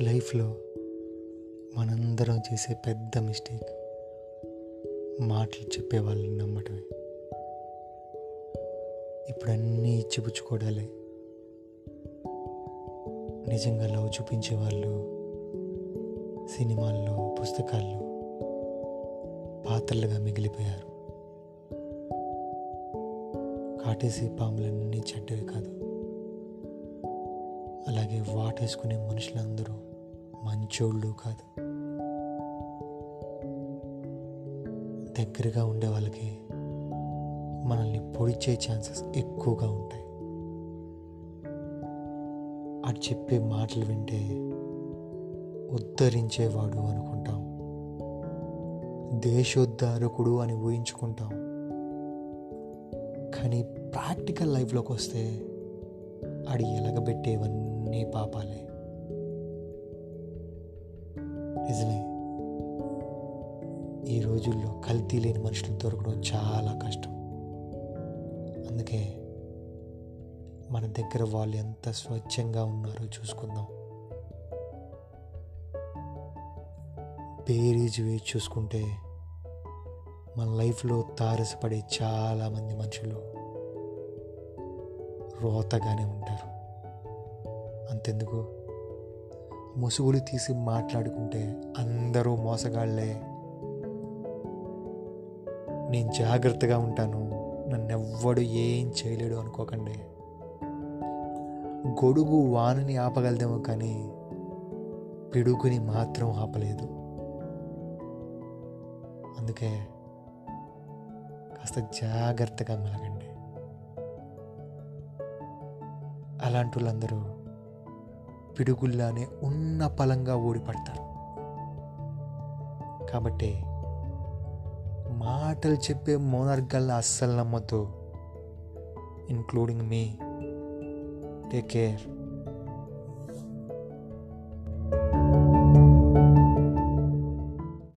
లైఫ్లో మనందరం చేసే పెద్ద మిస్టేక్. మాటలు చెప్పే వాళ్ళని నమ్మటమే. ఇప్పుడు అన్నీ ఇచ్చిపుచ్చుకోవడాలే నిజంగా లవ్ చూపించే వాళ్ళు సినిమాల్లో పుస్తకాల్లో పాత్రలుగా మిగిలిపోయారు. కాటేసి పాములన్నీ చెడ్డవి కాదు. అలాగే వాటేసుకునే మనుషులందరూ మంచోళ్ళు కాదు. దగ్గరగా ఉండే వాళ్ళకి మనల్ని పొడిచే ఛాన్సెస్ ఎక్కువగా ఉంటాయి. అటు చెప్పే మాటలు వింటే ఉద్ధరించేవాడు అనుకుంటాం. దేశోద్ధారకుడు అని ఊహించుకుంటాం. కానీ ప్రాక్టికల్ లైఫ్లోకి వస్తే అడి ఎలగబెట్టేవన్నీ పాపాలే. నిజమే. ఈ రోజుల్లో కల్తీ లేని మనుషులు దొరకడం చాలా కష్టం. అందుకే మన దగ్గర వాళ్ళు ఎంత స్వచ్ఛంగా ఉన్నారో చూసుకుందాం. బేరీజ్ వేసి చూసుకుంటే మన లైఫ్లో తారసపడే చాలామంది మనుషులు రోతగానే ఉంటారు. అంతెందుకు? ముసుగులు తీసి మాట్లాడుకుంటే అందరూ మోసగాళ్ళే. నేను జాగ్రత్తగా ఉంటాను. నన్నెవ్వడు ఏం చేయలేడు అనుకోకండి. గొడుగు వానని ఆపగలదేమో కానీ పిడుగుని మాత్రం ఆపలేదు. అందుకే కాస్త జాగ్రత్తగా మెలగండి. అలాంటి వాళ్ళందరూ పిడుగుల్లానే ఉన్న పలంగా ఓడిపడతారు కాబట్టి మాటలు చెప్పే మోనర్గల్ని అస్సలు నమ్మద్దు. Including me take care